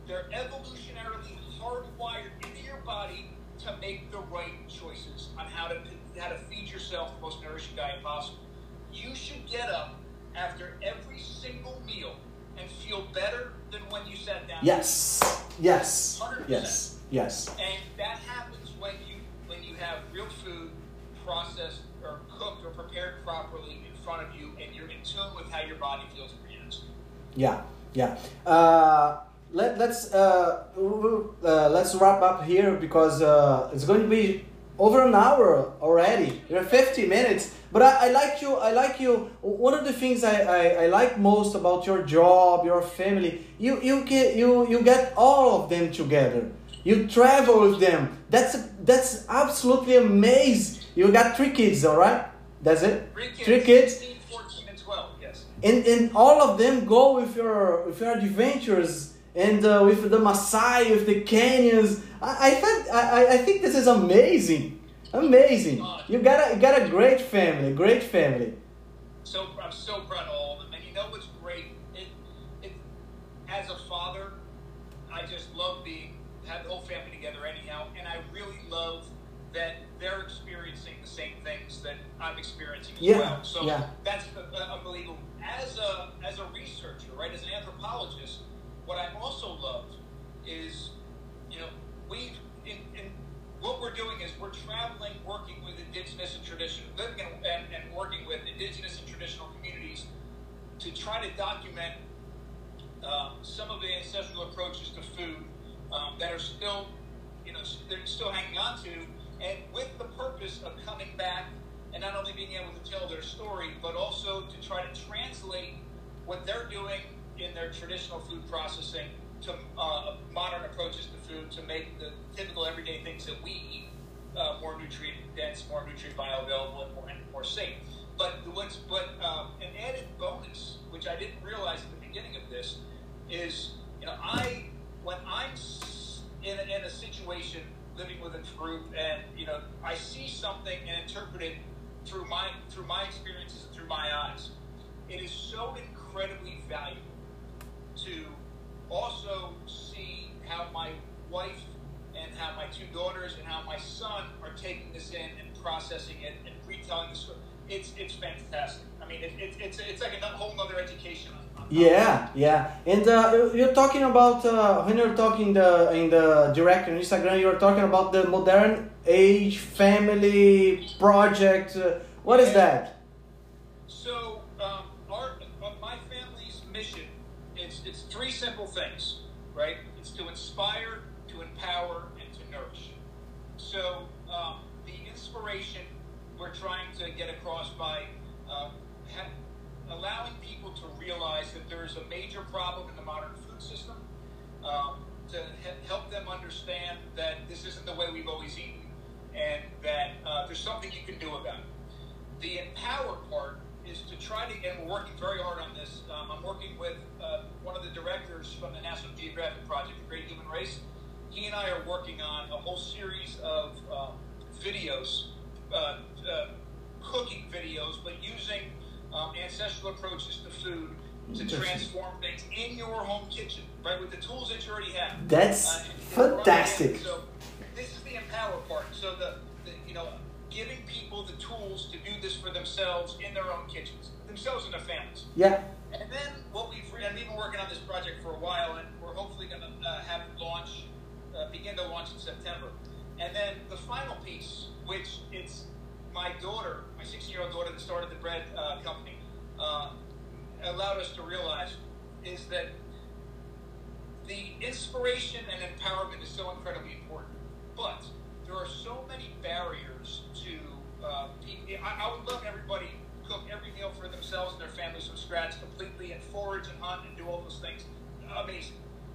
They're evolutionarily hardwired into your body to make the right choices on how to how to feed yourself the most nourishing diet possible. You should get up after every single meal and feel better than when you sat down. Yes, yes, 100%. yes, yes. And that happens when you when you have real food processed or cooked or prepared properly in front of you, and you're in tune with how your body feels. Yeah, yeah. Uh, let let's uh, uh, let's wrap up here because uh, it's going to be over an hour already. We're fifty minutes. But I, I like you. I like you. One of the things I, I, I like most about your job, your family, you you get you you get all of them together. You travel with them. That's that's absolutely amazing. You got three kids, all right? That's it. Three kids, Three kids. 16, 14, and 12, yes. And and all of them go with your with your adventures and uh, with the Maasai, with the canyons. I I thought I, I- think this is amazing, amazing. You got a you got a great family, great family. So I'm so proud of all of them. And you know what's great? It, it, as a father, I just love being have the whole family together anyhow, and I really love that they're experiencing the same things that I'm experiencing as Yeah, well. So yeah. that's uh, unbelievable. As a as a researcher, right, as an anthropologist, what I've also loved is, you know, we in, in what we're doing is we're traveling, working with indigenous and traditional, living and, and, and working with indigenous and traditional communities to try to document um, some of the ancestral approaches to food um, that are still, you know, they're still hanging on to, and with the purpose of coming back and not only being able to tell their story, but also to try to translate what they're doing in their traditional food processing to uh, modern approaches to food to make the typical everyday things that we eat uh, more nutrient dense, more nutrient bioavailable, and more, and more safe. But ones, but um, an added bonus, which I didn't realize at the beginning of this, is you know I when I'm in a, in a situation living with a group and you know I see something and interpret it through my through my experiences and through my eyes. It is so incredibly valuable to also see how my wife and how my two daughters and how my son are taking this in and processing it and retelling the story. It's it's fantastic. I mean, it, it, it's it's like a whole other education. Yeah, yeah. And uh, you're talking about uh, when you're talking the in the direct on Instagram, you're talking about the modern age family project. Uh, what is that? So, um, our, uh, my family's mission is it's three simple things, right? It's to inspire, to empower, and to nourish. So, um, the inspiration we're trying to get across by um, ha- allowing realize that there's a major problem in the modern food system, um, to he- help them understand that this isn't the way we've always eaten, and that uh, there's something you can do about it. The empower part is to try to, and we're working very hard on this. Um, I'm working with uh, one of the directors from the National Geographic Project, The Great Human Race. He and I are working on a whole series of um, videos, uh, uh, cooking videos, but using um, ancestral approaches to food to transform things in your home kitchen, right, with the tools that you already have. That's Uh, fantastic. So this is the empower part. So the, the you know giving people the tools to do this for themselves in their own kitchens, themselves and their families. Yeah, And then what we've we've been working on this project for a while, and we're hopefully going to uh, have launch, uh, begin to launch in September. And then the final piece, which it's my daughter, my 16-year-old daughter that started the bread uh, company, uh, allowed us to realize is that the inspiration and empowerment is so incredibly important, but there are so many barriers to uh, people. I, I would love everybody to cook every meal for themselves and their families from scratch completely and forage and hunt and do all those things. Amazing.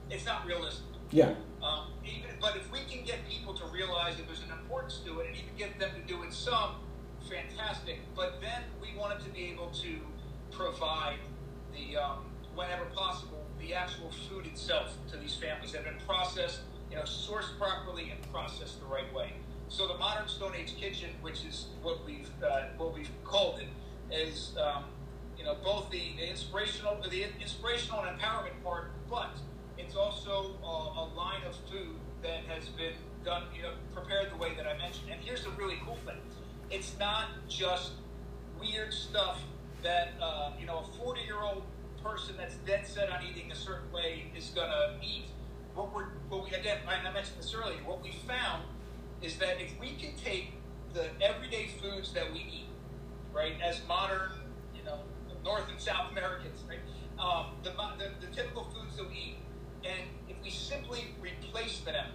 It's not realistic. yeah, Um, even, but if we can get people to realize that there's an importance to it and even get them to do it some, fantastic. But then we wanted to be able to provide the um, whenever possible, the actual food itself to these families that have been processed, you know, sourced properly and processed the right way. So the modern Stone Age kitchen, which is what we've uh, what we've called it, is um, you know both the inspirational the inspirational and empowerment part, but it's also a, a line of food that has been done, you know, prepared the way that I mentioned. And here's the really cool thing: it's not just weird stuff that uh, you know a 40 year old person that's dead set on eating a certain way is gonna eat. What we're what we again I mentioned this earlier. What we found is that if we can take the everyday foods that we eat, right, as modern, you know, North and South Americans, right, um, the, the, the typical foods that we eat, and if we simply replace them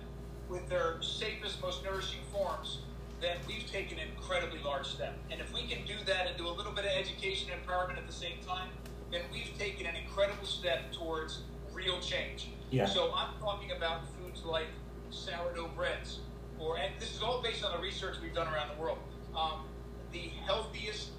with their safest, most nourishing forms, then we've taken an incredibly large step. And if we can do that and do a little bit of education and empowerment at the same time, then we've taken an incredible step towards real change. Yeah. So I'm talking about foods like sourdough breads, or and this is all based on the research we've done around the world. Um, the healthiest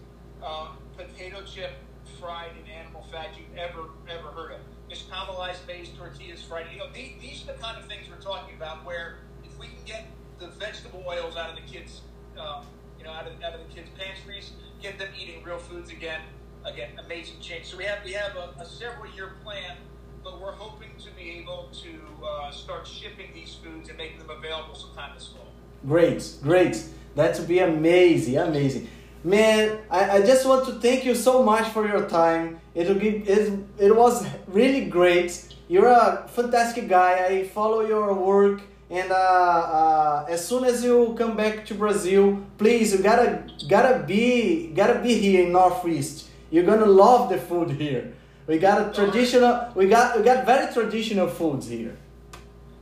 uh, potato chip fried in animal fat you've ever ever heard of. Just nixtamalized maize tortillas fried. You know, these, these are the kind of things we're talking about. Where if we can get the vegetable oils out of the kids, um, you know, out of, out of the kids' pantries, get them eating real foods again. Again, amazing change. So we have we have a, a several year plan but we're hoping to be able to uh, start shipping these foods and making them available sometime this fall. Great, great. That would be amazing, amazing. Man, I, I just want to thank you so much for your time. It will be it, it was really great. You're a fantastic guy. I follow your work, and uh, uh, as soon as you come back to Brazil, please you gotta gotta be gotta be here in Northeast. You're gonna love the food here. We got a traditional. We got we got very traditional foods here.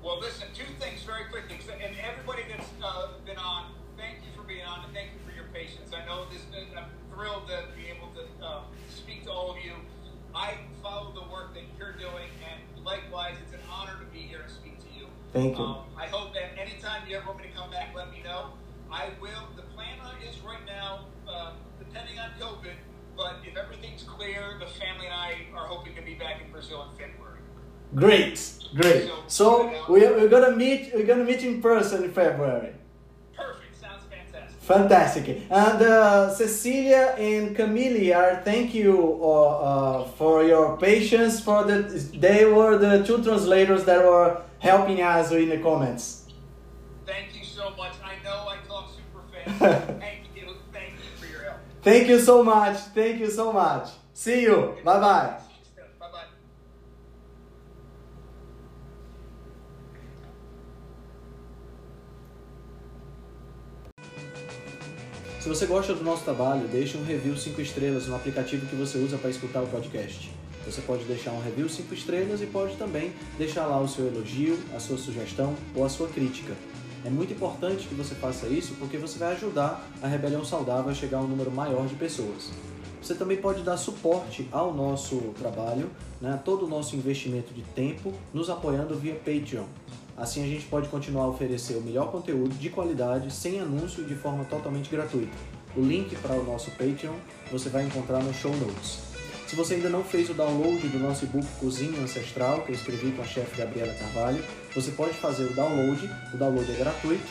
Well, listen, two things very quickly, and everybody that's uh, been on, thank you for being on, and thank you for your patience. I know this. I'm thrilled to be able to uh, speak to all of you. I follow the work that you're doing, and likewise, it's an honor to be here and speak to you. Thank you. Um, Great, great. So, we're, we're gonna meet. We're gonna meet in person in February. Perfect. Sounds fantastic. Fantastic. And uh, Cecilia and Camille are thank you uh, uh, for your patience. For the they were the two translators that were helping us in the comments. Thank you so much. I know I talk super fast. Thank you. Thank you for your help. Thank you so much. Thank you so much. See you. Bye bye. Se você gosta do nosso trabalho, deixe um review 5 estrelas no aplicativo que você usa para escutar o podcast. Você pode deixar um review 5 estrelas e pode também deixar lá o seu elogio, a sua sugestão ou a sua crítica. É muito importante que você faça isso porque você vai ajudar a Rebelião Saudável a chegar a um número maior de pessoas. Você também pode dar suporte ao nosso trabalho, né, todo o nosso investimento de tempo, nos apoiando via Patreon. Assim a gente pode continuar a oferecer o melhor conteúdo de qualidade, sem anúncio e de forma totalmente gratuita. O link para o nosso Patreon você vai encontrar no show notes. Se você ainda não fez o download do nosso e-book Cozinha Ancestral, que eu escrevi com a chefe Gabriela Carvalho, você pode fazer o download, o download é gratuito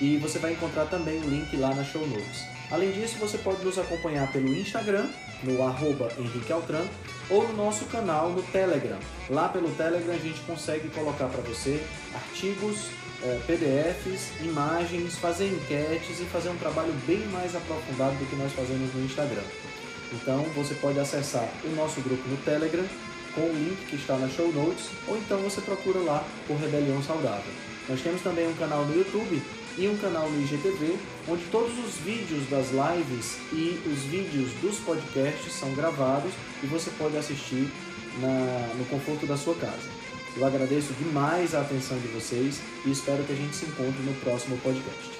e você vai encontrar também o link lá na show notes. Além disso, você pode nos acompanhar pelo Instagram, no arroba Henrique Altran, ou no nosso canal no Telegram. Lá pelo Telegram a gente consegue colocar para você artigos, eh, PDFs, imagens, fazer enquetes e fazer um trabalho bem mais aprofundado do que nós fazemos no Instagram. Então você pode acessar o nosso grupo no Telegram com o link que está na show notes, ou então você procura lá por Rebelião Saudável. Nós temos também um canal no YouTube e um canal no IGTV, onde todos os vídeos das lives e os vídeos dos podcasts são gravados e você pode assistir na, no conforto da sua casa. Eu agradeço demais a atenção de vocês e espero que a gente se encontre no próximo podcast.